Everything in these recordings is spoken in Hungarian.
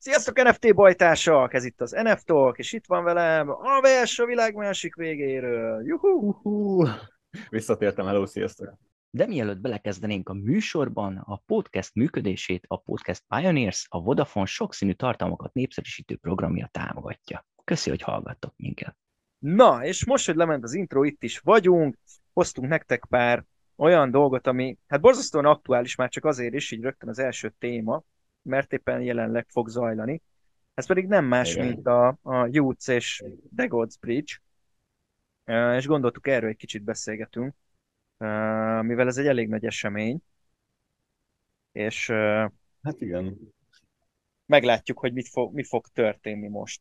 Sziasztok NFT bajtársak! Ez itt az NF Talk, és itt van velem a a világ másik végéről. Juhu! Visszatértem, hello, sziasztok! De mielőtt belekezdenénk a műsorban, a podcast működését a Podcast Pioneers, a Vodafone sokszínű tartalmakat népszerűsítő programja támogatja. Köszi, hogy hallgattok minket. Na, és most, hogy lement az intro, itt is vagyunk, hoztunk nektek pár olyan dolgot, ami hát borzasztóan aktuális már csak azért is, így rögtön az első téma, mert éppen jelenleg fog zajlani. Ez pedig nem más, Igen. mint a, a Youths és The Gods Bridge, és gondoltuk erről egy kicsit beszélgetünk, mivel ez egy elég nagy esemény, és hát igen. meglátjuk, hogy mit fog, mi fog történni most.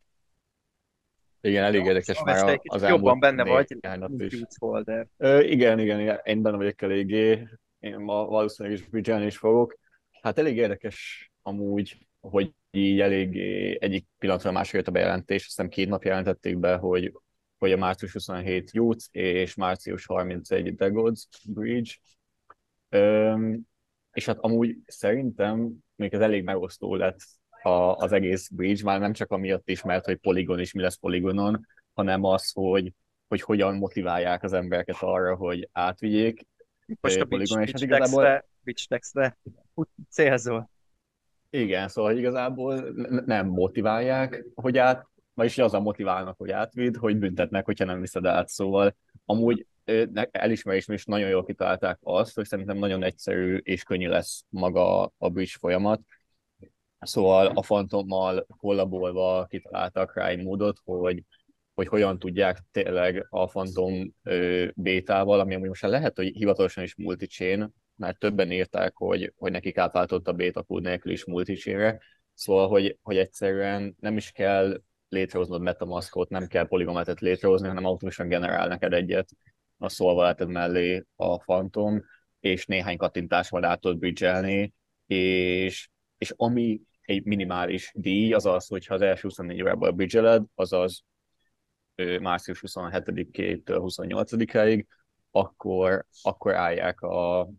Igen, elég érdekes már az Jobban benne vagy, mint Holder. igen, igen, igen, én benne vagyok eléggé. Én ma valószínűleg is bridge is fogok. Hát elég érdekes amúgy, hogy így elég egyik pillanatra másra jött a bejelentés, aztán két nap jelentették be, hogy, hogy a március 27 Youth és március 31 The Gods Bridge. Üm, és hát amúgy szerintem még ez elég megosztó lett a, az egész bridge, már nem csak amiatt is, mert hogy Polygon is mi lesz Polygonon, hanem az, hogy, hogy hogyan motiválják az embereket arra, hogy átvigyék. Most a Polygon, és hát igazából... Bitch textre célzol. Igen, szóval igazából nem motiválják, hogy át, vagyis a motiválnak, hogy átvidd, hogy büntetnek, hogyha nem viszed át. Szóval amúgy elismerésem is nagyon jól kitalálták azt, hogy szerintem nagyon egyszerű és könnyű lesz maga a bridge folyamat. Szóval a Fantommal kollabolva kitaláltak rá egy módot, hogy, hogy hogyan tudják tényleg a Phantom bétával, ami most lehet, hogy hivatalosan is multichain, mert többen írták, hogy, hogy nekik átváltott a beta kód nélkül is multichainre, szóval, hogy, hogy egyszerűen nem is kell létrehoznod metamaskot, nem kell poligometet létrehozni, hanem automatikusan generál neked egyet a szolváleted mellé a Phantom, és néhány kattintásval át tudod bridge és, és ami egy minimális díj, az az, hogyha az első 24 órában bridge azaz március 27-től 28-ig, akkor, akkor állják a,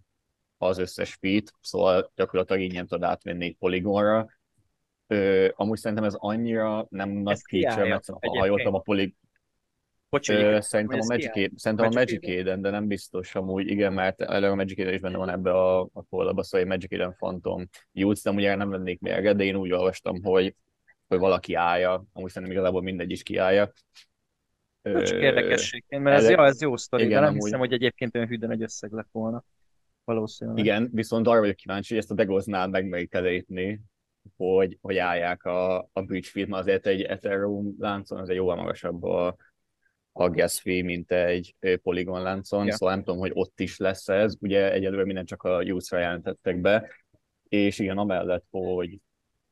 az összes feed, szóval gyakorlatilag ingyen tudod átvenni poligonra. Ö, amúgy szerintem ez annyira nem nagy feature, mert ha hallottam a polig... Ö, szerintem a Magic szerintem a Magic Eden, de nem biztos amúgy, igen, mert előre a Magic Eden is benne van ebbe a, a kollaba, szóval egy Magic Eden Phantom Youth, de ugye nem vennék mérget, de én úgy olvastam, hogy, hogy valaki állja, amúgy szerintem igazából mindegy is kiállja. Csak érdekesség, mert ez, ele... ja, ez jó sztori, igen, de nem amúgy... hiszem, hogy egyébként olyan hűden egy összeg lett volna valószínűleg. Igen, viszont arra vagyok kíváncsi, hogy ezt a Degoznál meg kell lépni, hogy, hogy állják a, a bridge fee mert azért egy Ethereum láncon az egy jóval magasabb a, a gas fee, mint egy Polygon láncon, ja. szóval nem tudom, hogy ott is lesz ez, ugye egyelőre minden csak a use-ra jelentettek be, és igen, amellett, hogy,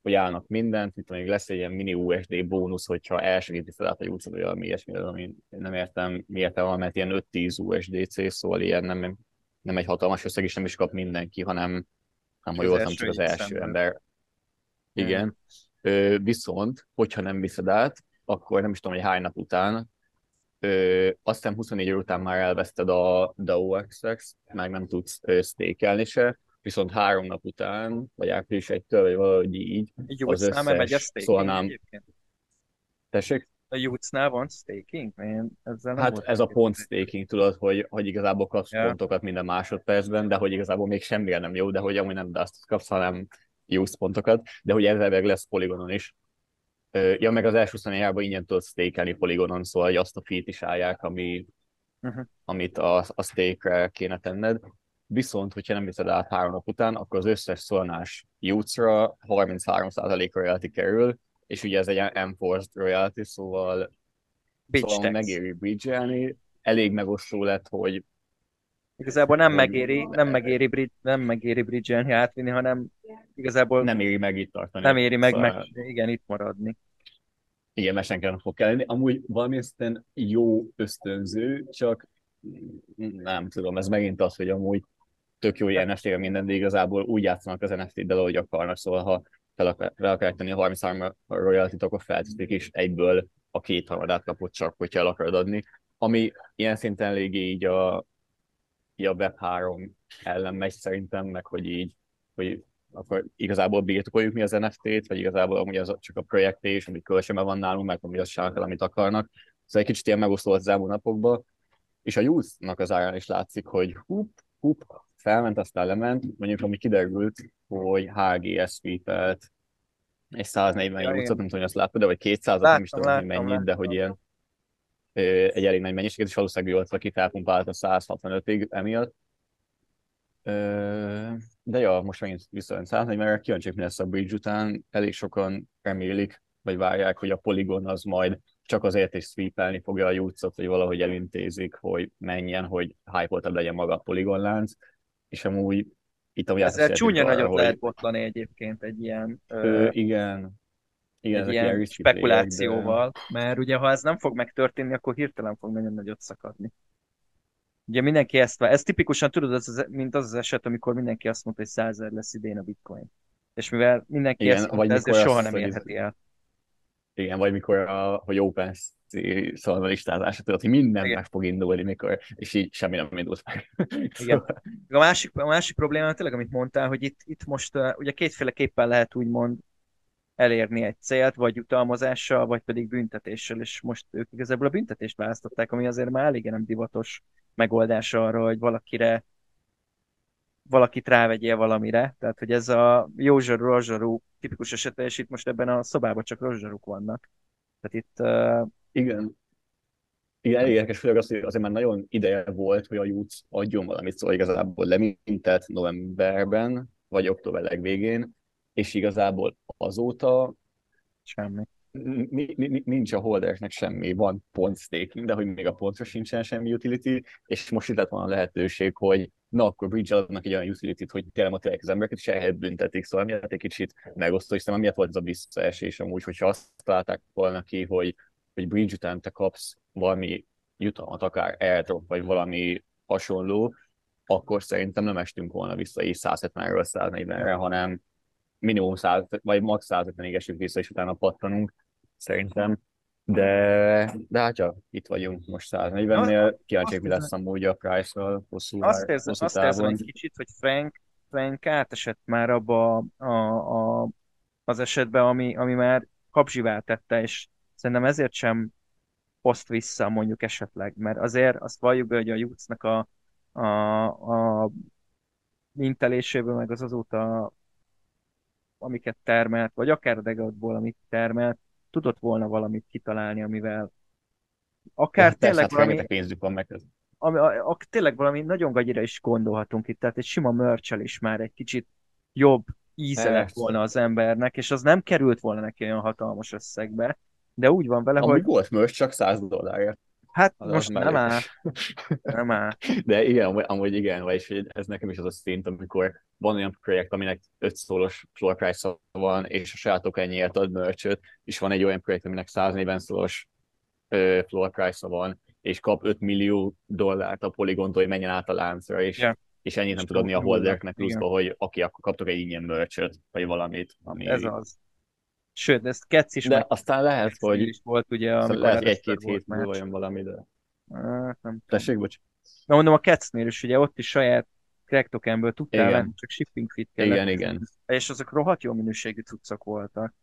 hogy állnak mindent, mint még lesz egy ilyen mini USD bónusz, hogyha elsegíti fel át a use valami ilyesmi, ami nem értem, miért van, mert ilyen 5-10 USDC, szóval ilyen nem, nem egy hatalmas összeg, és nem is kap mindenki, hanem, hanem hogy voltam csak az első szemben. ember. Igen. Ö, viszont, hogyha nem viszed át, akkor nem is tudom, hogy hány nap után, ö, azt hiszem 24 óra után már elveszted a DAO Access, meg nem tudsz stékelni se, viszont három nap után, vagy április 1-től, vagy valahogy így, Jó, az összes megy a szólnám... Tessék? A Jutesnál van staking? Én ezzel nem hát ez a pont staking, tudod, hogy, hogy igazából kapsz yeah. pontokat minden másodpercben, de hogy igazából még semmire nem jó, de hogy amúgy nem dust kapsz, hanem use pontokat, de hogy ezzel lesz poligonon is. Ja, meg az első 24 ingyen tudod stakelni poligonon, szóval hogy azt a feet is állják, ami, uh-huh. amit a, a stake-re kéne tenned. Viszont, hogyha nem viszed át három nap után, akkor az összes szolnás Jutesra 33%-ra royalty kerül, és ugye ez egy enforced royalty, szóval, Bitch szóval megéri bridge elég megosztó lett, hogy Igazából nem megéri, nem megéri, bridge, nem megéri bridge átvinni, hanem igazából nem éri meg itt tartani. Nem éri meg, szóval... meg igen, itt maradni. Igen, mesenken fog kelleni. Amúgy valamilyen jó ösztönző, csak nem tudom, ez megint az, hogy amúgy tök jó ilyen NFT minden, de igazából úgy játszanak az NFT-del, ahogy akarnak, szóval ha fel, fel akarják tenni a 33 royalty akkor felteszik is egyből a két harmadát kapott csak, hogyha el akarod adni, ami ilyen szinten eléggé így a, így a Web3 ellen megy szerintem, meg hogy így, hogy akkor igazából birtokoljuk mi az NFT-t, vagy igazából amúgy az csak a projektés, ami kölcsönben van nálunk, meg ami az sárkal, amit akarnak. Szóval egy kicsit ilyen megosztó az elmúlt napokban, és a youth az árán is látszik, hogy hup, hup, felment, aztán lement, mondjuk ami kiderült, hogy HGS sweepelt egy 140 ja, youth nem tudom, hogy azt látod, de vagy 200 nem is tudom, hogy mennyit, de hogy ilyen egy elég nagy mennyiséget, és valószínűleg volt, aki felpumpált a 165-ig emiatt. De ja, most megint visszajön 140-re, kíváncsiak mi lesz a bridge után. Elég sokan remélik, vagy várják, hogy a Polygon az majd csak azért is sweepelni fogja a jutszot, hogy valahogy elintézik, hogy menjen, hogy hype legyen maga a Polygon lánc, és amúgy itt a Ezzel csúnya nagyot hogy... lehet botlani egyébként egy ilyen... Ö, igen, igen, egy ilyen spekulációval, de... mert ugye ha ez nem fog megtörténni, akkor hirtelen fog nagyon nagyot szakadni. Ugye mindenki ezt vár. Ez tipikusan tudod, ez az, mint az az eset, amikor mindenki azt mondta, hogy százer lesz idén a bitcoin. És mivel mindenki Igen, ezt mondta, ezért soha nem érheti el. Igen, vagy mikor a, hogy open szóval listázása, tudod, hogy minden Igen. meg fog indulni, mikor, és így semmi nem indult meg. Igen. A, másik, a másik probléma tényleg, amit mondtál, hogy itt, itt most uh, ugye kétféleképpen lehet úgymond elérni egy célt, vagy jutalmazással, vagy pedig büntetéssel, és most ők igazából a büntetést választották, ami azért már elég nem divatos megoldás arra, hogy valakire valakit rávegyél valamire. Tehát, hogy ez a jó zsarú, rozsarú tipikus esete, és itt most ebben a szobában csak rozsaruk vannak. Tehát itt... Uh... Igen. Igen, elég érdekes, főleg az, hogy azért már nagyon ideje volt, hogy a Jutz adjon valamit, szóval igazából lemintett novemberben, vagy október legvégén, és igazából azóta semmi. Nincs a holdersnek semmi, van pont staking, de hogy még a pontra sincsen semmi utility, és most itt lett volna a lehetőség, hogy na akkor bridge adnak egy olyan utility hogy tényleg motiválják az embereket, és ehhez büntetik, szóval miatt egy kicsit megosztó, és miatt volt ez a visszaesés amúgy, hogyha azt találták volna ki, hogy, hogy bridge után te kapsz valami jutalmat, akár airdrop, vagy valami hasonló, akkor szerintem nem estünk volna vissza így 170-ről 140-re, hanem minimum 100, vagy max 150-ig esünk vissza, és utána pattanunk, szerintem. De, de hát ja, itt vagyunk most 140-nél, kíváncsiak, mi lesz amúgy a Price-ral hosszú, azt érzem, hosszú azt érzem egy kicsit, hogy Frank, Frank átesett már abba a, a, az esetben, ami, ami már kapzsivá tette, és szerintem ezért sem poszt vissza mondjuk esetleg, mert azért azt valljuk be, hogy a Jutsznak a, a, a minteléséből, meg az azóta amiket termelt, vagy akár a degadból, amit termelt, tudott volna valamit kitalálni, amivel akár Ez tényleg persze, valami... pénzük van meg. Ami, a, a, tényleg valami nagyon gagyira is gondolhatunk itt, tehát egy sima mörcsel is már egy kicsit jobb íze lett volna az embernek, és az nem került volna neki olyan hatalmas összegbe, de úgy van vele, Amúgy hogy... volt mörcs, csak 100 dollárért. Hát az most nem áll. Nem áll. De igen, amúgy igen, vagyis ez nekem is az a szint, amikor van olyan projekt, aminek 5 szólos floor price van, és a sajátok ennyiért ad merch és van egy olyan projekt, aminek 140 szólos ö, floor price van, és kap 5 millió dollárt a poligontól, hogy menjen át a láncra, és, yeah. és ennyit nem tud adni a holdereknek pluszba, hogy aki akkor kaptok egy ingyen merch vagy valamit. Ami... Ez az. Sőt, ezt Ketsz is De meg... aztán lehet, hogy... Is volt ugye, amikor lehet egy-két hét múlva olyan valami, de... Uh, nem Tessék, bocs. Na mondom, a Ketznél is ugye ott is saját crack tokenből tudtál igen. venni, csak shipping fit kellett. Igen, igen. És azok rohadt jó minőségű cuccok voltak.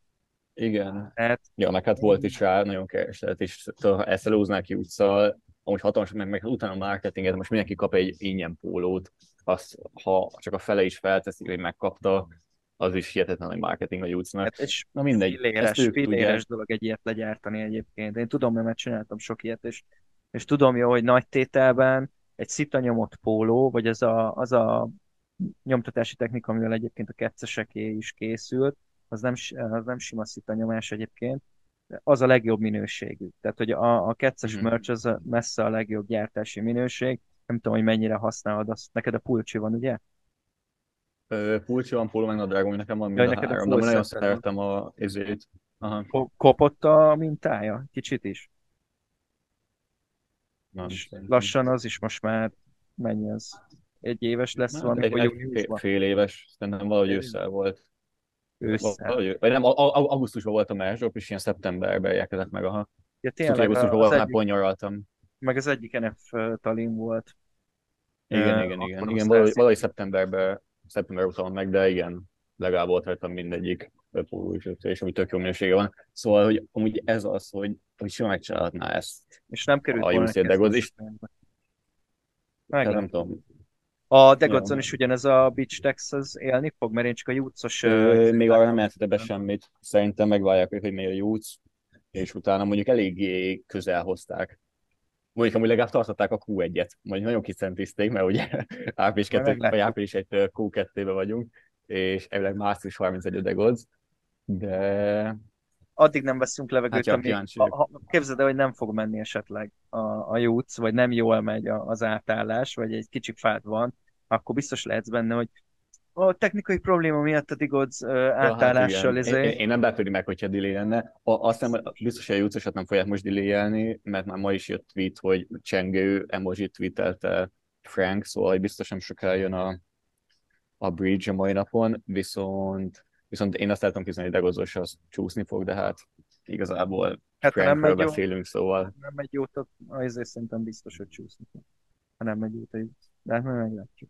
Igen. Hát... Ja, meg hát volt is rá nagyon kereslet, és ezt elúznák ki utcával, amúgy hatalmas, meg, meg utána a marketinget, most mindenki kap egy ingyen pólót, azt, ha csak a fele is felteszi, hogy megkapta, az is hihetetlen, hogy marketing a jutsznak. Hát és Na mindegy. Filléres, filléres dolog egy ilyet legyártani egyébként. Én tudom, mert csináltam sok ilyet, és, és tudom jó, hogy nagy tételben egy szita nyomott póló, vagy az a, az a nyomtatási technika, amivel egyébként a ketceseké is készült, az nem, az nem sima szita nyomás egyébként, az a legjobb minőségű. Tehát, hogy a, a ketces mm-hmm. merch az messze a legjobb gyártási minőség. Nem tudom, hogy mennyire használod azt. Neked a pulcsi van, ugye? Pulcsi van, póló, meg nadrágom, nekem van mind a három, de nagyon szeretem a ezért. Aha. Kopott a mintája? Kicsit is? Nem, lassan az is most már mennyi az? Egy éves lesz valami, egy, egy fél éves, szerintem valahogy ősszel volt. Ősszel. Valahogy, vagy nem, augusztusban volt a mások, és ilyen szeptemberben érkezett meg, aha. Ja, tényleg, augusztusban volt, már pont Meg az egyik NF talin volt. Igen, igen, igen, igen, valahogy, valahogy szeptemberben, szeptember után meg, de igen, legalább volt rajta mindegyik és ami tök jó minősége van. Szóval, hogy amúgy ez az, hogy, hogy simán megcsinálhatná ezt. És nem került a volna UC Degoz is. Meg Nem tudom. A Degodzon is ugyanez a Beach Texas élni fog, mert én csak a Jutsos... Ö, még arra nem jelentette be semmit. Szerintem megvárják, hogy megy a Jutsz, és utána mondjuk eléggé közel hozták. Mondjuk amúgy legalább tartották a Q1-et. Mondjuk nagyon kicentízték, mert ugye április 2 meglátjuk. vagy április 1 Q2-be vagyunk, és elvileg március 31 a Degoz, de Addig nem veszünk levegőt, Hát amíg, ha, ha, képzeld el, hogy nem fog menni esetleg a, a Jutsz, vagy nem jól megy a, az átállás, vagy egy kicsi fád van, akkor biztos lehetsz benne, hogy a technikai probléma miatt a Digodz uh, átállással hát izé... Én, én nem lepődik meg, hogyha delay lenne. A, azt hiszem, biztos, hogy a jutcosat nem fogják most delay mert már ma is jött tweet, hogy csengő emoji tweetelte Frank, szóval hogy biztos nem sokára jön a, a bridge a mai napon, viszont, viszont én azt tudom képzelni, hogy Degozos az csúszni fog, de hát igazából Hát nem Frankről megy jó, beszélünk, szóval nem megy jót, azért szerintem biztos, hogy csúszni fog. Ha nem megy jót. De hát majd meglátjuk.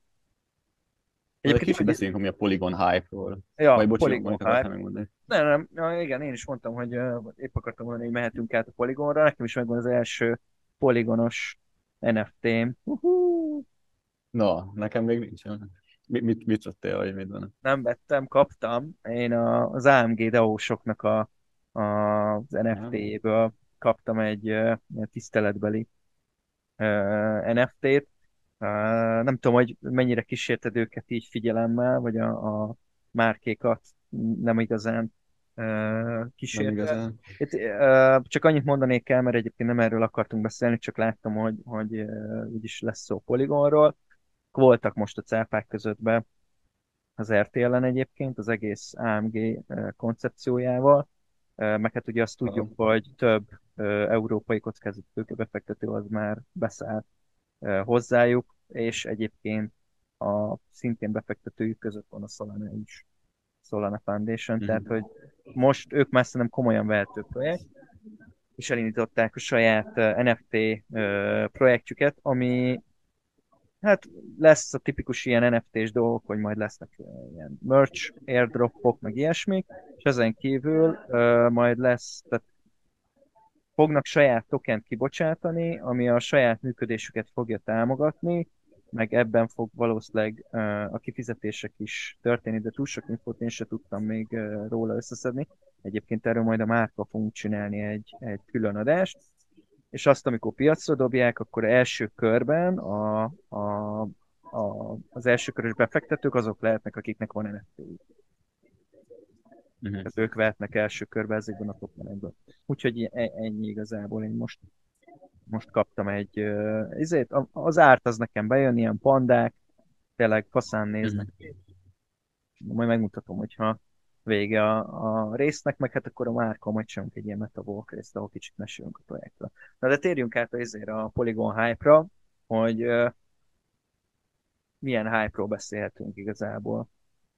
Egy Egyébként kicsit beszéljünk ami a Polygon hype-ról. Ja, Vagy bocsánat, Polygon hype. megmondani. Nem, nem, ja, igen, én is mondtam, hogy uh, épp akartam mondani, hogy mehetünk át a poligonra. Nekem is megvan az első poligonos NFT-m. Uhú. Na, nekem még nincsen. Mi, mit, mit tettél, vagy mit van? Nem vettem, kaptam. Én a, az AMG Deósoknak a, a, az NFT-ből kaptam egy uh, tiszteletbeli uh, NFT-t. Nem tudom, hogy mennyire kísérted őket így figyelemmel, vagy a, a márkékat nem igazán uh, Nem kísérted. igazán. Itt, csak annyit mondanék el, mert egyébként nem erről akartunk beszélni, csak láttam, hogy, hogy úgyis lesz szó Polygonról. Voltak most a cápák közöttben az RTL-en egyébként, az egész AMG koncepciójával, meg hát ugye azt tudjuk, hogy több európai kockázati befektető az már beszállt hozzájuk, és egyébként a szintén befektetőjük között van a Solana is, Solana Foundation, Mhm. tehát hogy most ők már szerintem komolyan vehető projekt, és elindították a saját NFT projektjüket, ami hát lesz a tipikus ilyen NFT-s dolgok, hogy majd lesznek ilyen merch, airdropok, meg ilyesmik, és ezen kívül uh, majd lesz, tehát fognak saját tokent kibocsátani, ami a saját működésüket fogja támogatni, meg ebben fog valószínűleg a kifizetések is történni, de túl sok infót én se tudtam még róla összeszedni. Egyébként erről majd a márka fogunk csinálni egy, egy külön adást, és azt, amikor piacra dobják, akkor első körben a, a, a, az első körös befektetők azok lehetnek, akiknek van nft Mhm. Tehát ők vehetnek első körbe ezekben a tokenekben. Úgyhogy e- ennyi igazából. Én most, most kaptam egy... A- az árt az nekem bejön, ilyen pandák, tényleg faszán néznek. Majd megmutatom, hogyha vége a, a résznek, meg hát akkor a márka majd csinálunk egy ilyen Metawalk részt, ahol kicsit mesélünk a projektről. Na de térjünk át azért a Polygon hype-ra, hogy uh, milyen hype-ról beszélhetünk igazából.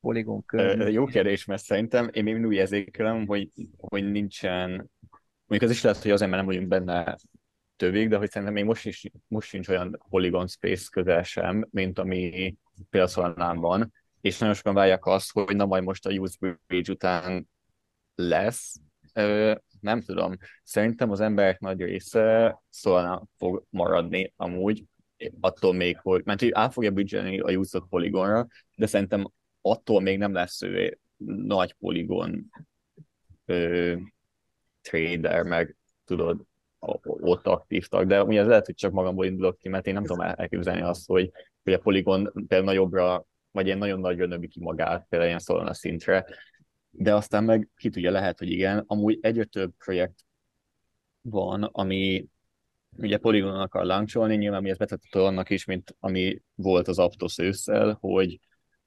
Polygon Ö, körül. Jó kérdés, mert szerintem én még úgy érzékelem, hogy, hogy nincsen, mondjuk az is lehet, hogy azért, mert nem vagyunk benne tövig, de hogy szerintem még most, is, most sincs olyan Polygon Space közel sem, mint ami például Solanán van, és nagyon sokan várják azt, hogy na majd most a Use Bridge után lesz. Ö, nem tudom, szerintem az emberek nagy része Solana fog maradni amúgy, attól még, hogy, mert hogy át fogja bridge a Use-ot Polygonra, de szerintem attól még nem lesz ő nagy poligon ö, trader, meg tudod, ott aktív tag, de ugye ez lehet, hogy csak magamból indulok ki, mert én nem tudom elképzelni azt, hogy, hogy a poligon például nagyobbra, vagy ilyen nagyon nagyra növi ki magát, például ilyen Solana szintre, de aztán meg ki tudja, lehet, hogy igen, amúgy egyre több projekt van, ami ugye Polygonon akar launcholni, nyilván mi ezt betettető annak is, mint ami volt az Aptos ősszel, hogy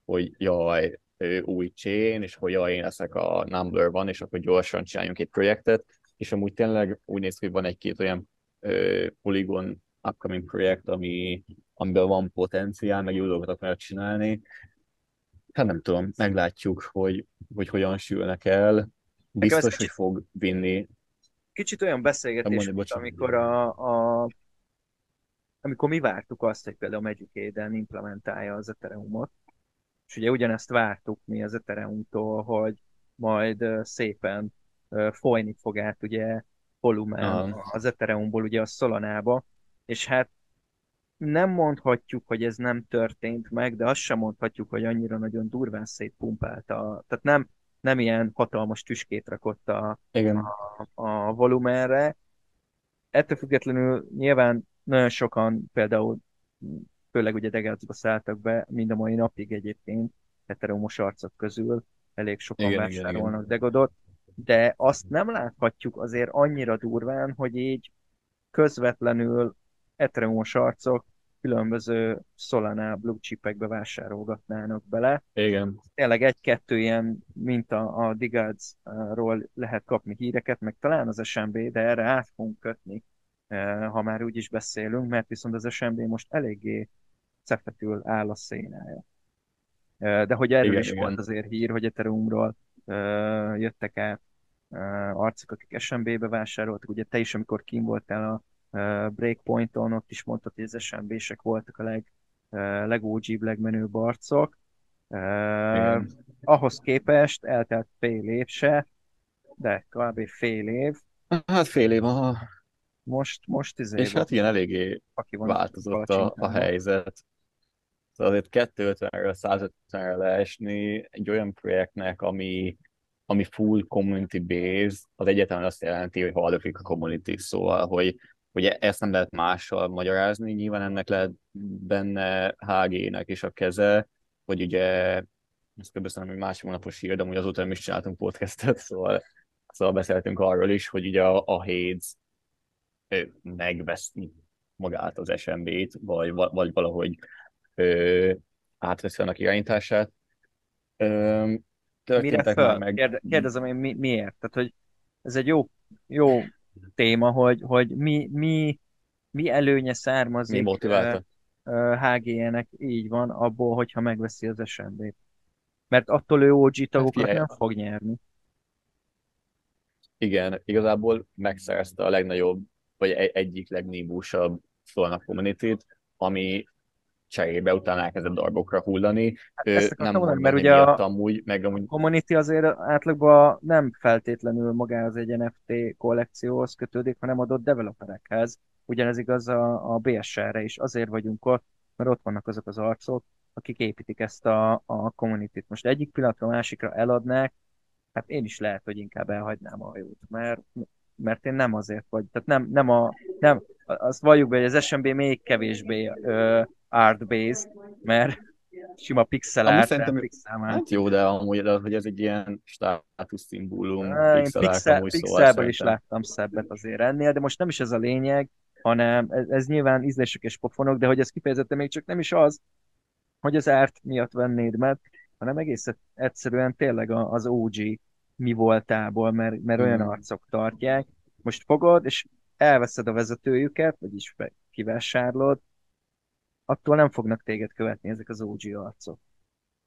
hogy jaj, ő új chain, és hogy jaj, én leszek a number van, és akkor gyorsan csináljunk egy projektet, és amúgy tényleg úgy néz ki, hogy van egy-két olyan ö, Polygon upcoming projekt, ami, amiben van potenciál, meg jó dolgokat akarnak csinálni. Hát nem tudom, meglátjuk, hogy, hogy hogyan sülnek el. Biztos, hogy fog vinni. Kicsit olyan beszélgetés, Mondj, mint bocsánat. amikor a, a amikor mi vártuk azt, hogy például Magic Eden implementálja az Ethereumot, És ugye ugyanezt vártuk mi az Ethereum-tól, hogy majd szépen folyni fog át ugye volumen Aha. az Ethereumból ugye a Solanába, és hát nem mondhatjuk, hogy ez nem történt meg, de azt sem mondhatjuk, hogy annyira nagyon durván szétpumpálta. Tehát nem, nem ilyen hatalmas tüskét rakott a, Igen. a, a volumenre. Ettől függetlenül nyilván nagyon sokan például, főleg ugye Degácba szálltak be, mind a mai napig egyébként, heteromos arcok közül, elég sokan Igen, igen, vásárolnak igen. Degodot, de azt nem láthatjuk azért annyira durván, hogy így közvetlenül Ethereum-os arcok különböző Solana blue chipekbe vásárolgatnának bele. Igen. Tényleg egy-kettő ilyen, mint a, a Digads-ról lehet kapni híreket, meg talán az SMB, de erre át fogunk kötni, ha már úgy is beszélünk, mert viszont az SMB most eléggé cefetül áll a szénája. Eh, De hogy erről Igen, is igen. volt azért hír, hogy Ethereumról eh, jöttek eh, arcok, akik SMB-be vásároltak. Ugye te is, amikor kim voltál a Breakpointon, ott is mondtad, hogy az SMB-sek voltak a leg, legógyibb, legmenőbb arcok. Igen. ahhoz képest eltelt fél év se, de kb. fél év. Hát fél év, aha. Most, most izé És hát igen, eléggé változott a, a helyzet. Szóval azért 250-ről 150-re leesni egy olyan projektnek, ami, ami full community based, az egyetemen azt jelenti, hogy haldozik a community, szóval, hogy, hogy ezt nem lehet mással magyarázni, nyilván ennek lehet benne HG-nek is a keze, hogy ugye, ezt kb. szerintem egy másik hónapos hír, de amúgy azóta nem is csináltunk podcastet, szóval, szóval beszéltünk arról is, hogy ugye a, a Hades megveszni magát az SMB-t, vagy, vagy valahogy ö, átveszi annak irányítását. Ö, Mire föl? Meg... Kérde, kérdezem én mi, miért? Tehát, hogy ez egy jó, jó téma, hogy, hogy mi, mi, mi előnye származik mi motiválta? HG-nek, így van, abból, hogyha megveszi az SMB-t. Mert attól ő OG tagokat hát, nem fog nyerni. Igen, igazából megszerezte a legnagyobb, vagy egyik legníbúsabb Solana community ami cserébe utána elkezdett darbokra hullani. Hát ő nem mondani, mert ugye a, amúgy, meg amúgy... community azért átlagban nem feltétlenül magához egy NFT kollekcióhoz kötődik, hanem adott developerekhez. Ugyanez igaz a, a BSR-re is. Azért vagyunk ott, mert ott vannak azok az arcok, akik építik ezt a, a community-t. Most egyik pillanatra a másikra eladnák, hát én is lehet, hogy inkább elhagynám a hajót, mert, mert én nem azért vagy, tehát nem, nem a, nem, azt valljuk be, hogy az SMB még kevésbé uh, art-based, mert sima pixel art, szerintem, pixel hát jó, de amúgy, de, hogy ez egy ilyen státuszszimbólum, pixel, pixel pixelből szóval is láttam szebbet azért ennél, de most nem is ez a lényeg, hanem ez, ez nyilván ízlések és pofonok, de hogy ez kifejezetten még csak nem is az, hogy az árt miatt vennéd meg, hanem egész egyszerűen tényleg az OG mi voltából, mert, mert olyan Hmm. arcok tartják. Most fogod, és elveszed a vezetőjüket, vagyis kivásárlod, attól nem fognak téged követni ezek az OG arcok.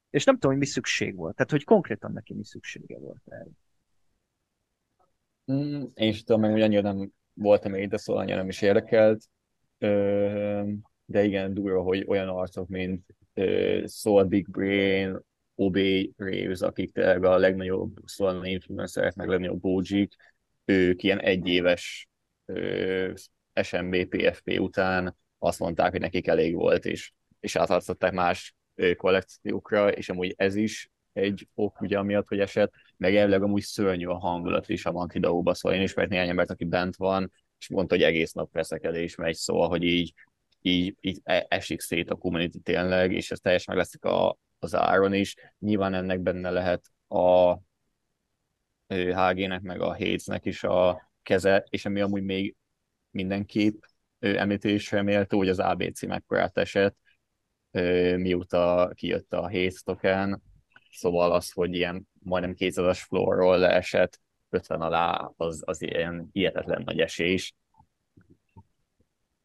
És nem tudom, hogy mi szükség volt. Tehát, hogy konkrétan neki mi szüksége volt erre. Mm, én is tudom, meg hogy annyira nem voltam ide, szóval annyira nem is érdekelt. Ö, de igen, durva, hogy olyan arcok, mint ö, Soul Big Brain, OB Raves, akik tényleg a legnagyobb szóval influencerek, meg legnagyobb og ők ilyen egyéves SMB, PFP után azt mondták, hogy nekik elég volt, és, és átadszották más kollekciókra, és amúgy ez is egy ok, ugye, amiatt, hogy esett, meg elvileg amúgy szörnyű a hangulat is a Monkey Dao-ba, szóval én ismert néhány embert, aki bent van, és mondta, hogy egész nap veszekedés megy, szóval, hogy így, így, így esik szét a community tényleg, és ez teljesen meg lesz a, az áron is. Nyilván ennek benne lehet a HG-nek, meg a Hadesnek is a keze, és ami amúgy még mindenképp említésre méltó, hogy az ABC mekkorát esett, mióta kijött a Hades token, szóval az, hogy ilyen majdnem 200-as floorról leesett 50 alá, az, az ilyen hihetetlen nagy esés.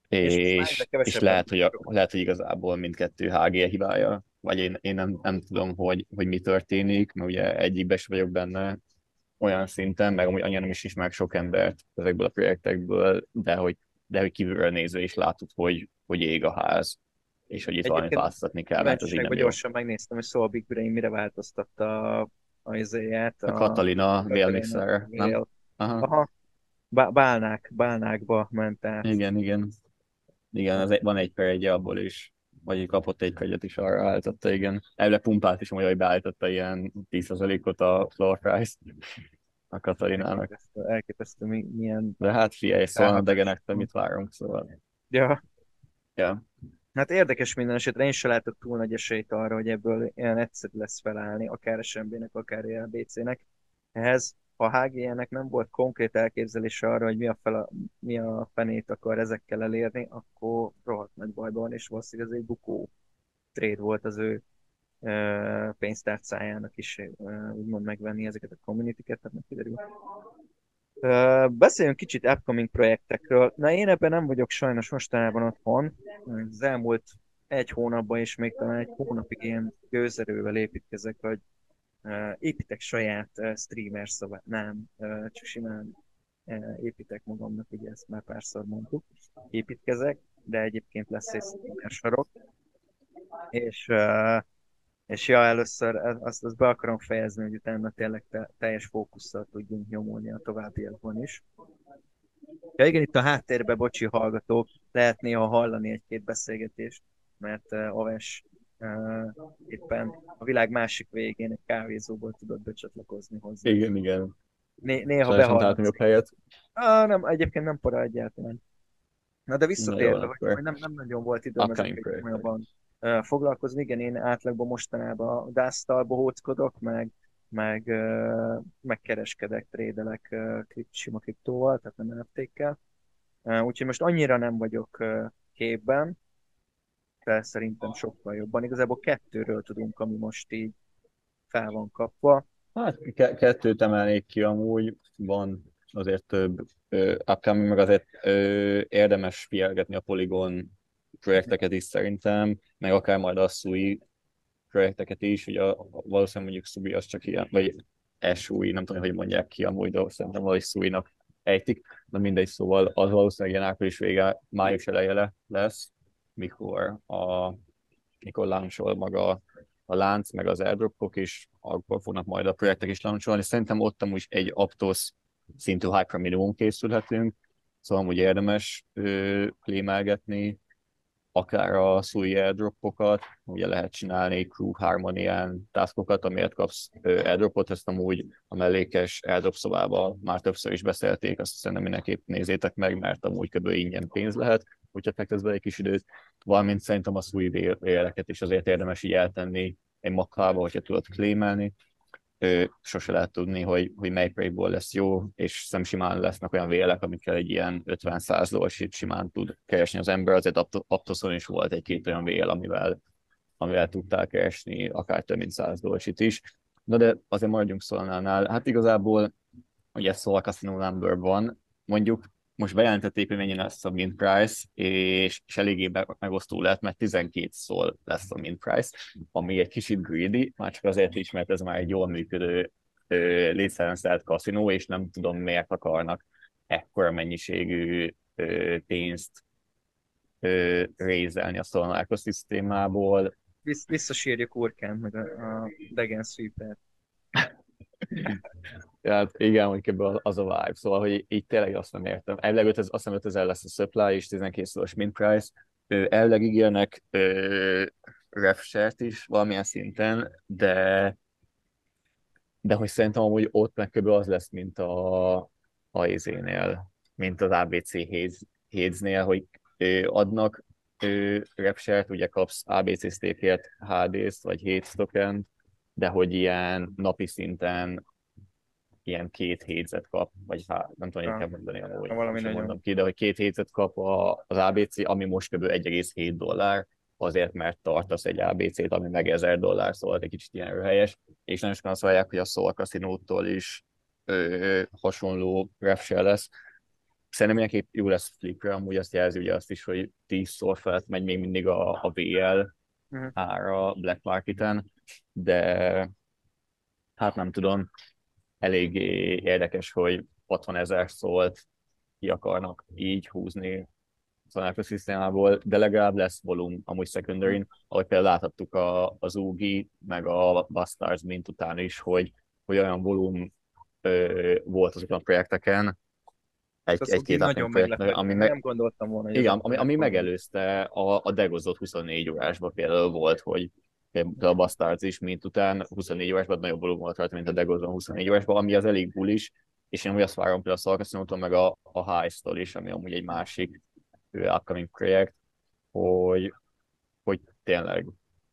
És, és, és lehet, hogy, a, lehet, hogy igazából mindkettő HG hibája, vagy én, én nem, nem tudom, hogy, hogy mi történik, mert ugye egyikbe is vagyok benne olyan szinten, meg amúgy annyira nem is ismerek sok embert ezekből a projektekből, de hogy, de hogy kívülről nézve is látod, hogy, hogy ég a ház. és hogy itt valamit változtatni kell, mert az így nem jó. gyorsan megnéztem, hogy szóval Big Brain mire változtatta a, a izéját. A, a Katalina Vélmixer, nem? Aha. Aha. Bálnák, bálnákba ment át. Igen, igen. Igen, az egy, van egy per egy abból is, vagy kapott egy kegyet is arra állította, igen. Elvileg pumpát is mondja, hogy beállította ilyen 10%-ot a floor price a Katalinának. Elképesztő, elképesztő milyen... De hát figyelj, szóval a degenektől mit várunk, szóval... Ja. Ja. Hát érdekes minden esetre, én se látok túl nagy esélyt arra, hogy ebből ilyen egyszerű lesz felállni, akár SMB-nek, akár LBC-nek. Ehhez ha HGN-nek nem volt konkrét elképzelése arra, hogy mi a, fele, mi a fenét akar ezekkel elérni, akkor rohadt nagy bajban és valószínűleg ez egy bukó trade volt az ő uh, pénztárcájának is uh, úgymond megvenni ezeket a community-ket, tehát kiderül. Uh, beszéljünk kicsit upcoming projektekről. Na én ebben nem vagyok sajnos mostanában otthon. Az elmúlt egy hónapban és még talán egy hónapig ilyen gőzerővel építkezek, hogy építek saját streamer szobát, nem, csak simán építek magamnak, ugye ezt már párszor mondtuk, építkezek, de egyébként lesz egy streamer sarok, és, és ja, először azt, azt be akarom fejezni, hogy utána tényleg te, teljes fókusszal tudjunk nyomulni a továbbiakban is. Ja igen, itt a háttérben, bocsi hallgatók, lehet néha hallani egy-két beszélgetést, mert uh, éppen a világ másik végén egy kávézóból tudod becsatlakozni hozzá. Igen, igen. Né- néha behallatszik. jobb helyet. Ah, nem, egyébként nem para egyáltalán. Na de visszatérve, hogy, hogy nem, nem nagyon volt időm ezekkel komolyabban foglalkozni. Igen, én átlagban mostanában a Dust-tal bohóckodok, meg, meg uh, megkereskedek, trédelek sima kriptóval, tehát nem NFT-kkel. Úgyhogy most annyira nem vagyok képben, fel szerintem sokkal jobban. Igazából kettőről tudunk, ami most így fel van kapva. Hát ke- kettőt emelnék ki amúgy, van azért több upcoming, meg azért ö, érdemes figyelgetni a Polygon projekteket is szerintem, meg akár majd a SUI projekteket is, ugye a, valószínűleg mondjuk SUI az csak ilyen, vagy SUI, nem tudom, hogy mondják ki amúgy, de szerintem valahogy SUI-nak ejtik, de mindegy, szóval az valószínűleg ilyen április vége, május eleje lesz, mikor, a, mikor láncsol maga a lánc, meg az airdropok is, akkor fognak majd a projektek is láncsolni. Szerintem ott amúgy egy Aptos szintű hyper minimum készülhetünk, szóval amúgy érdemes ö, klémelgetni, akár a SUI airdropokat, ugye lehet csinálni Crew 3 ilyen taskokat, amiért kapsz airdropot, ezt amúgy a mellékes airdrop szobában már többször is beszélték, azt szerintem mindenképp nézzétek meg, mert amúgy kb. ingyen pénz lehet, hogyha fektetsz be egy kis időt, valamint szerintem a SUI véleket is azért érdemes így eltenni egy maklába, hogyha tudod klémelni, sose lehet tudni, hogy, hogy mely breakból lesz jó, és szem simán lesznek olyan vélek, amikkel egy ilyen 50-100 dollárit simán tud keresni az ember, azért Aptoson is volt egy-két olyan vél, amivel, amivel tudtál keresni akár több mint 100 dollárit is. Na de azért maradjunk Solana-nál. Hát igazából ugye Sol Casino Number van, mondjuk most bejelentették, hogy mennyi lesz a mint price, és, és eléggé megosztó lett, mert 12 szól lesz a mint price, ami egy kicsit greedy, már csak azért is, mert ez már egy jól működő létszerenszert kaszinó, és nem tudom miért akarnak ekkora mennyiségű ö, pénzt ö, rézelni a Solana ökoszisztémából. Visszasírjuk Urkán, meg a, a Degen Sweeper. Hát igen, hogy ebből az a vibe. Szóval, hogy így tényleg azt nem értem. Elvileg azt hiszem 5000 lesz a supply, és 12 szoros mint price. Elvileg ígérnek refshare is valamilyen szinten, de de hogy szerintem amúgy ott meg kb. az lesz, mint a, a nél mint az ABC Héznél, hogy adnak repshare ugye kapsz ABC stake HD-t, vagy 7 token, de hogy ilyen napi szinten ilyen két hétzet kap, vagy hát nem tudom, hogy kell mondani amúgy, valami nem mondom ki, de hogy két hétzet kap a, az ABC, ami most kb. 1,7 dollár, azért, mert tartasz egy ABC-t, ami meg 1000 dollár, szóval egy kicsit ilyen helyes, és nagyon sokan azt vallják, hogy a Soul casino is ö, hasonló refshare lesz. Szerintem mindenképp jó lesz flipre, amúgy azt jelzi ugye azt is, hogy 10-szor felett megy még mindig a, a VL uh-huh. Mhm. ára Black Market-en, de hát nem tudom, eléggé érdekes, hogy 60 ezer szólt ki akarnak így húzni Sonar szisztémából, de legalább lesz volum amúgy secondary ahogy például láthattuk a, az UGI, meg a Bastards mint után is, hogy, hogy olyan volum ö, volt azokon a projekteken, egy, Az egy-két nagyon projekt, meglepett. ami, meg, Nem gondoltam volna, igen, ami, ami megelőzte a, a degozott 24 órásban például volt, hogy a Bastards is, mint után 24 órásban nagyobb volum volt rajta, mint a degozon 24 órásban, ami az elég bullish, és én úgy azt várom például a Szalkaszinótól, meg a, a Heist-tól is, ami amúgy egy másik ő, upcoming projekt, hogy, hogy tényleg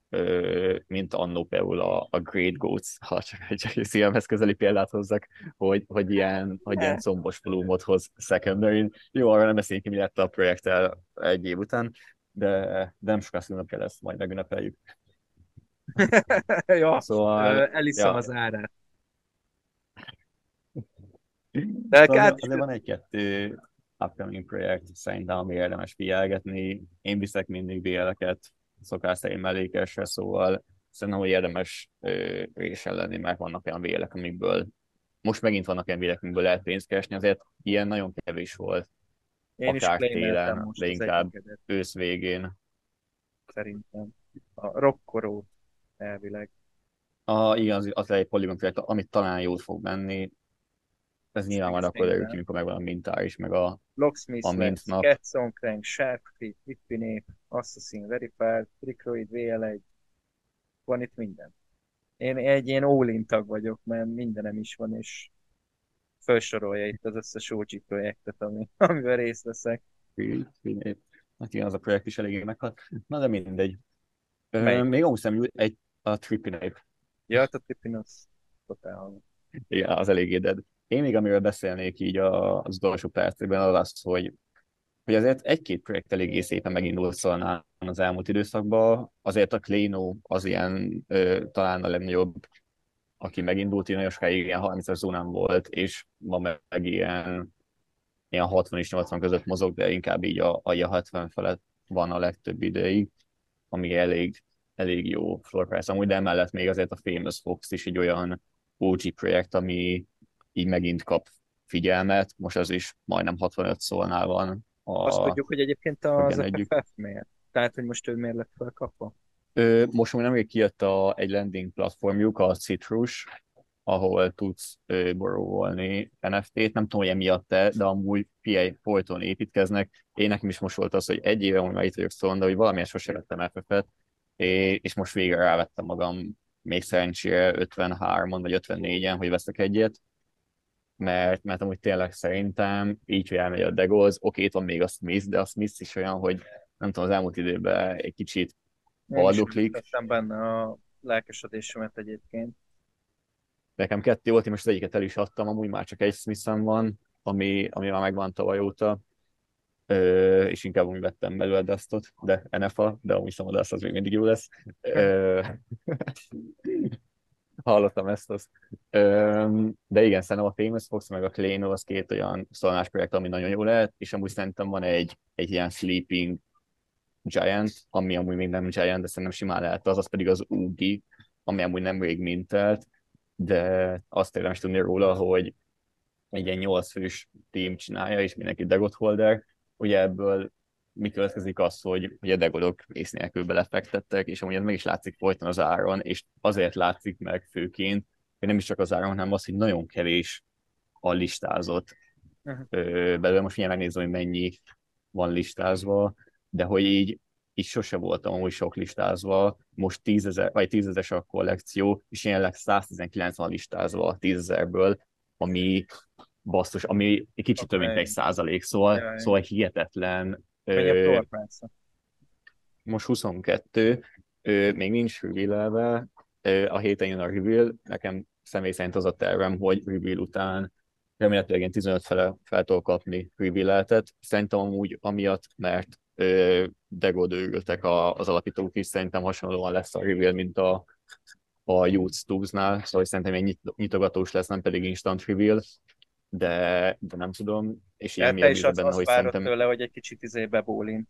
ö, mint annó például a, a Great Goats, ha csak egy szívemhez közeli példát hozzak, hogy, hogy ilyen, hogy ilyen combos volumot hoz secondary Jó, arra nem beszéljünk mi lett a projekttel egy év után, de, de nem soká szülnapja lesz, majd megünnepeljük. Ja, Szóval, ö, eliszem ja. az árát. De is- azért van egy-kettő upcoming projekt, szerintem, ami érdemes figyelgetni. Én viszek mindig BL-eket, szokás szerint mellékesre, szóval szerintem, hogy érdemes ö, résen lenni, mert vannak olyan vélek, amikből most megint vannak olyan vélek, amikből lehet pénzt keresni, azért ilyen nagyon kevés volt Én is akár claimeltem télen, most de inkább- ősz végén. szerintem. A rokkoró elvileg. A, igen, az, az egy Polygon projekt, amit talán jót fog menni. Ez nyilván majd akkor derül ki, mikor megvan a mintá is, meg a Locksmith A lesz, mintnap. Cats on Crank, Sharpfeet, Hippinép, Assassin, Verified, Tricroid, VL1. Van itt minden. Én egy ilyen all tag vagyok, mert mindenem is van, és felsorolja itt az összes OG projektet, ami, amiben részt veszek. Hát igen, az a projekt is eléggé meghalt. Na de mindegy. Melyik? még amúgy nem egy a Trippinape. Ja, hát a Tippin az totál. Igen, az eléggé dead. Én még amiről beszélnék így az utolsó percében az az, hogy, hogy azért egy-két projekt eléggé szépen megindult Szolnán az elmúlt időszakban. Azért a Kleno az ilyen ö, talán a legnagyobb, aki megindult, így nagyon sokáig ilyen 30-as zónán volt, és ma meg ilyen, ilyen 60 és 80 között mozog, de inkább így a, a 70 felett van a legtöbb ideig, ami elég, elég jó floor price amúgy, de emellett még azért a Famous Fox is egy olyan OG projekt, ami így megint kap figyelmet, most az is majdnem 65 szólnál van. A, Azt tudjuk, hogy egyébként az igen, együtt. FFF miért? Tehát, hogy most ő miért lett felkapva? Ö, most már nemrég kijött a, egy landing platformjuk, a Citrus, ahol tudsz ö, NFT-t, nem tudom, hogy emiatt te, de amúgy PA folyton építkeznek. Én nekem is most volt az, hogy egy éve, hogy már itt vagyok szólni, de hogy valamilyen sose vettem FF-et, és, most végre rávettem magam, még szerencsére 53-on vagy 54-en, hogy veszek egyet, mert, mert amúgy tényleg szerintem így, hogy elmegy a Degoz, oké, itt van még a Smith, de a Smith is olyan, hogy nem tudom, az elmúlt időben egy kicsit Én Haldoklik. tettem benne a lelkesedésemet egyébként. Nekem kettő volt, én most az egyiket el is adtam, amúgy már csak egy Smith-em van, ami, ami már megvan tavaly óta, és inkább úgy vettem belőle Dustot, de NFA, de amúgy szóval Dust az még mindig jó lesz. Hallottam ezt azt. De igen, szerintem a Famous Fox meg a Kleno az két olyan szolnás projekt, ami nagyon jó lehet, és amúgy szerintem van egy, egy ilyen Sleeping Giant, ami amúgy még nem Giant, de szerintem simán lehet az, az pedig az Ugi, ami amúgy nem rég mintelt, de azt érdemes tudni róla, hogy egy ilyen 8 fős team csinálja, és mindenki degot holder. Ugye ebből mi következik az, hogy, hogy a degodok ész nélkül belefektettek, és amúgy ez meg is látszik folyton az áron, és azért látszik meg főként, hogy nem is csak az áron, hanem az, hogy nagyon kevés a listázott Uh-huh. ö, belőle. Most mindjárt megnézem, hogy mennyi van listázva, de hogy így, így sose voltam amúgy sok listázva, most 10 ezer, vagy 10 ezeres a kollekció, és jelenleg 119 van listázva a 10 ezerből, ami basszus, ami egy kicsit több, mint egy százalék, szóval, Jaj. szóval hihetetlen. Ö, most 22, ö, még nincs reveal a héten jön a reveal, nekem személy szerint az a tervem, hogy reveal után remélhetőleg ilyen 15 fele fel tudok kapni reveal Szerintem amúgy amiatt, mert ö, degod őrültek az alapítók is, szerintem hasonlóan lesz a reveal, mint a, a Youth Stubbs-nál, szóval szerintem egy nyit- nyitogatós lesz, nem pedig instant reveal, de, de nem tudom, és ilyen te is azt, benne, azt hogy szerintem tőle, hogy egy kicsit izé bebólint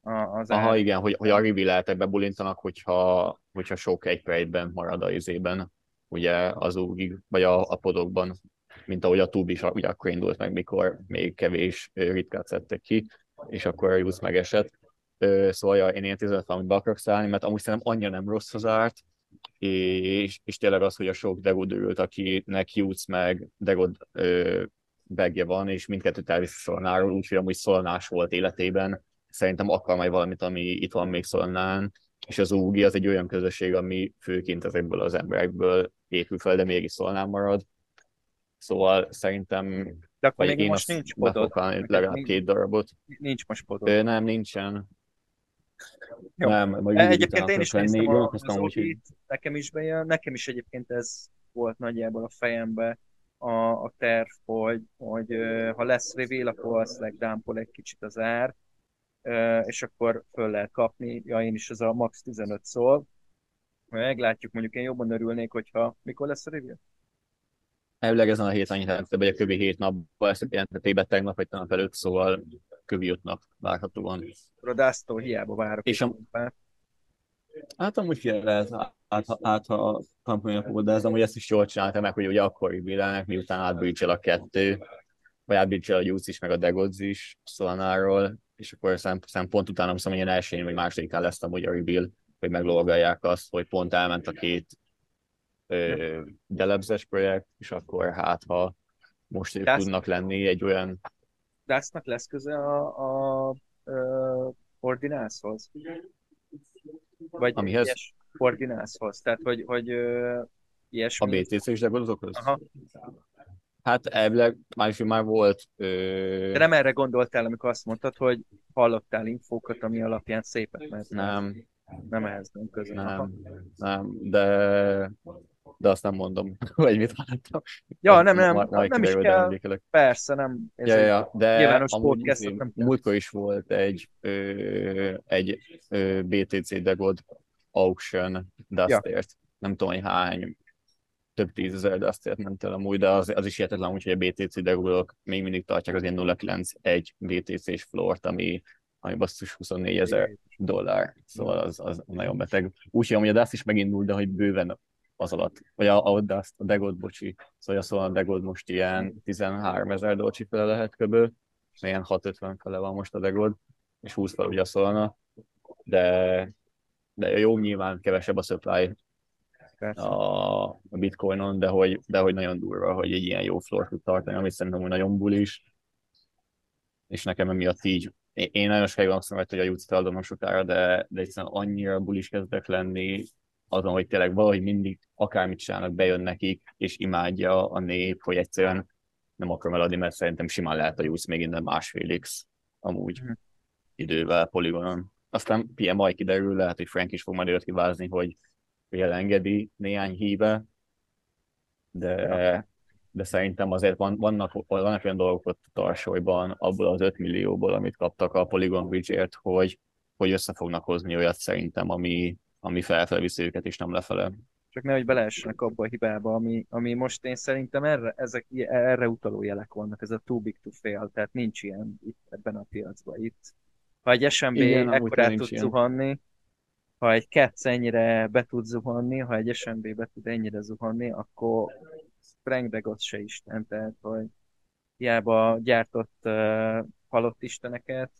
az Aha, ár. igen, hogy, hogy a reveal bebulintanak, hogyha, hogyha sok egy per egyben marad a izében, ugye az úgig, vagy a, a podokban, mint ahogy a Tube is ugye akkor indult meg, mikor még kevés ritkát szedtek ki. és akkor a Youth megesett. Szóval ja, én ilyen 15 amit be akarok szállni, mert amúgy szerintem annyira nem rossz az árt, és, és tényleg az, hogy a sok Degod őrült, akinek Youth meg Degod begje van, és mindkettőt elviszi Szolnáról, úgyhogy amúgy Szolnás volt életében. Szerintem akar majd valamit, ami itt van még Szolnán, és az UGI az egy olyan közösség, ami főként ezekből az emberekből épül fel, de mégis Szolnán marad. Szóval szerintem de akkor még most nincs podod. legalább nincs, két darabot. Nincs most podod. Ö, nem, nincsen. Jó. Nem, majd egyébként én is néztem a, az hogy... nekem is bejön, nekem is egyébként ez volt nagyjából a fejembe a, a terv, hogy, hogy ha lesz reveal, akkor azt legdámpol egy kicsit az ár, és akkor föl lehet kapni, ja én is ez a max 15 szól, meglátjuk, mondjuk én jobban örülnék, hogyha mikor lesz a reveal? Elvileg ezen a héten jelentettek be, a kövi hét napban, ezt jelentették be tegnap, vagy tegnap előtt, szóval kövi öt nap várhatóan. Rodásztól hiába várok. És a... Hát amúgy lehet, hát, hát ha a de ez amúgy ezt is jól csinálta meg, hogy ugye akkor jubilálnak, miután átbrítsel a kettő, vagy átbrítsel a Juice is, meg a Degodz is Szolanáról, és akkor szem, pont utána, hiszem, hogy ilyen elsőjén vagy másodikán lesz amúgy a reveal, hogy meglógálják azt, hogy pont elment a két ö, delebzes projekt, és akkor hát, ha most ők tudnak lenni egy olyan... Dásznak lesz köze a, a, a Ordináshoz? Vagy Amihez? ilyes Ordináshoz? Tehát, hogy, hogy ilyesmi... A BTC is legondolkozok? Aha. Hát elvileg már, már volt... Ö... De nem erre gondoltál, amikor azt mondtad, hogy hallottál infókat, ami alapján szépet mert Nem. Nem ehhez nem közön. Nem, nem, de de azt nem mondom, hogy mit hallottam. Ja, nem, nem, nem, nem is kell. Persze, nem. Ez ja, ja, de nem múltkor is volt egy, ö, egy ö, BTC Degod auction Dustért. Ja. Nem tudom, hogy hány több tízezer Dustért nem tudom amúgy, de az, az is hihetetlen, hogy a BTC Degodok még mindig tartják az ilyen 0,91 BTC-s flort, ami ami basszus 24 ezer dollár, szóval az, az nagyon beteg. Úgyhogy amúgy a Dust is megindult, de hogy bőven az alatt, vagy a, a, a, a Degod, bocsi, szóval, szóval a Degod most ilyen 13 ezer dolcsi fele lehet köbő, ilyen 650 fele van most a Degod, és 20 fel ugye a Solana, de, de jó, nyilván kevesebb a supply a, a bitcoinon, de hogy, de hogy nagyon durva, hogy egy ilyen jó floor tud tartani, amit szerintem hogy nagyon bullish, és nekem emiatt így, én nagyon sokáig azt mondom, hogy a jutsz feladom sokára, de, de egyszerűen annyira bulis kezdek lenni, azon, hogy tényleg valahogy mindig akármit csinálnak, bejön nekik, és imádja a nép, hogy egyszerűen nem akarom eladni, mert szerintem simán lehet a Juice még innen másfél X amúgy mm. idővel poligonon. Aztán PM majd kiderül, lehet, hogy Frank is fog majd őt kivázni, hogy, hogy elengedi néhány híve, de, de szerintem azért van, vannak, vannak olyan dolgok ott a tarsolyban, abból az 5 millióból, amit kaptak a Polygon Bridge-ért, hogy, hogy össze fognak hozni olyat szerintem, ami, ami felfelé viszi őket, és nem lefele. Csak nehogy beleessenek abba a hibába, ami, ami most én szerintem erre, ezek, erre utaló jelek vannak, ez a too big to fail, tehát nincs ilyen itt ebben a piacban. Itt, ha egy SMB Igen, ekkorát tud zuhanni, ha egy Cats ennyire be tud zuhanni, ha egy SMB be tud ennyire zuhanni, akkor Frank Degot se Isten, tehát hogy hiába gyártott uh, halott isteneket,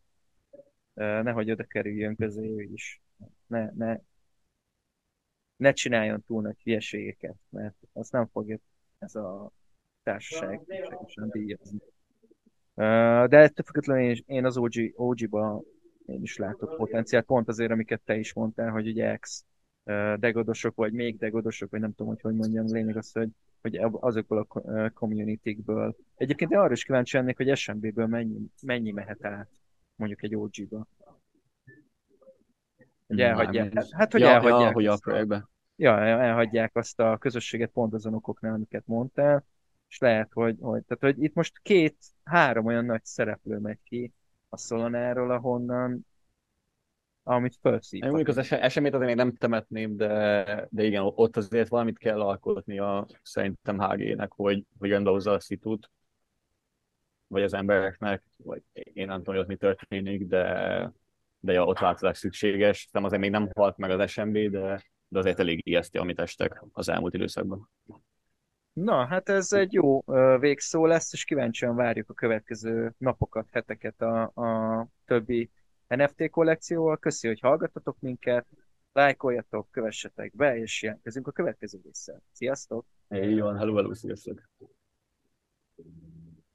uh, nehogy oda kerüljön közé ő is. Ne, ne, ne csináljon túl nagy hülyeségeket, mert az nem fogja ez a társaság sem díjazni. De ettől függetlenül én az OG, OG-ba én is látok potenciált, pont azért, amiket te is mondtál, hogy ugye ex degodosok, vagy még degodosok, vagy nem tudom, hogy hogy mondjam, lényeg az, hogy, hogy azokból a community-ből. Egyébként én arra is kíváncsi lennék, hogy SMB-ből mennyi, mennyi mehet át mondjuk egy OG-ba. Hogy elhagyják. Hát, hát, hogy ja, elhagyják. Ja, hogy a projektbe. Ja, elhagyják azt a közösséget pont azon okoknál, amiket mondtál, és lehet, hogy, hogy, tehát, hogy itt most két, három olyan nagy szereplő megy ki a Solonáról, ahonnan amit felszív. Én mondjuk az eseményt azért még nem temetném, de, de igen, ott azért valamit kell alkotni a szerintem HG-nek, hogy, hogy rendahozza a szitut, vagy az embereknek, vagy én nem tudom, hogy ott mi történik, de, de ja, ott változás szükséges. Nem azért még nem halt meg az SMB, de, de azért elég ijesztő, amit estek az elmúlt időszakban. Na, hát ez egy jó végszó lesz, és kíváncsian várjuk a következő napokat, heteket a, a többi NFT kollekcióval. Köszi, hogy hallgattatok minket, lájkoljatok, kövessetek be, és jelentkezünk a következő résszel. Sziasztok! Így van, hello, hello, sziasztok!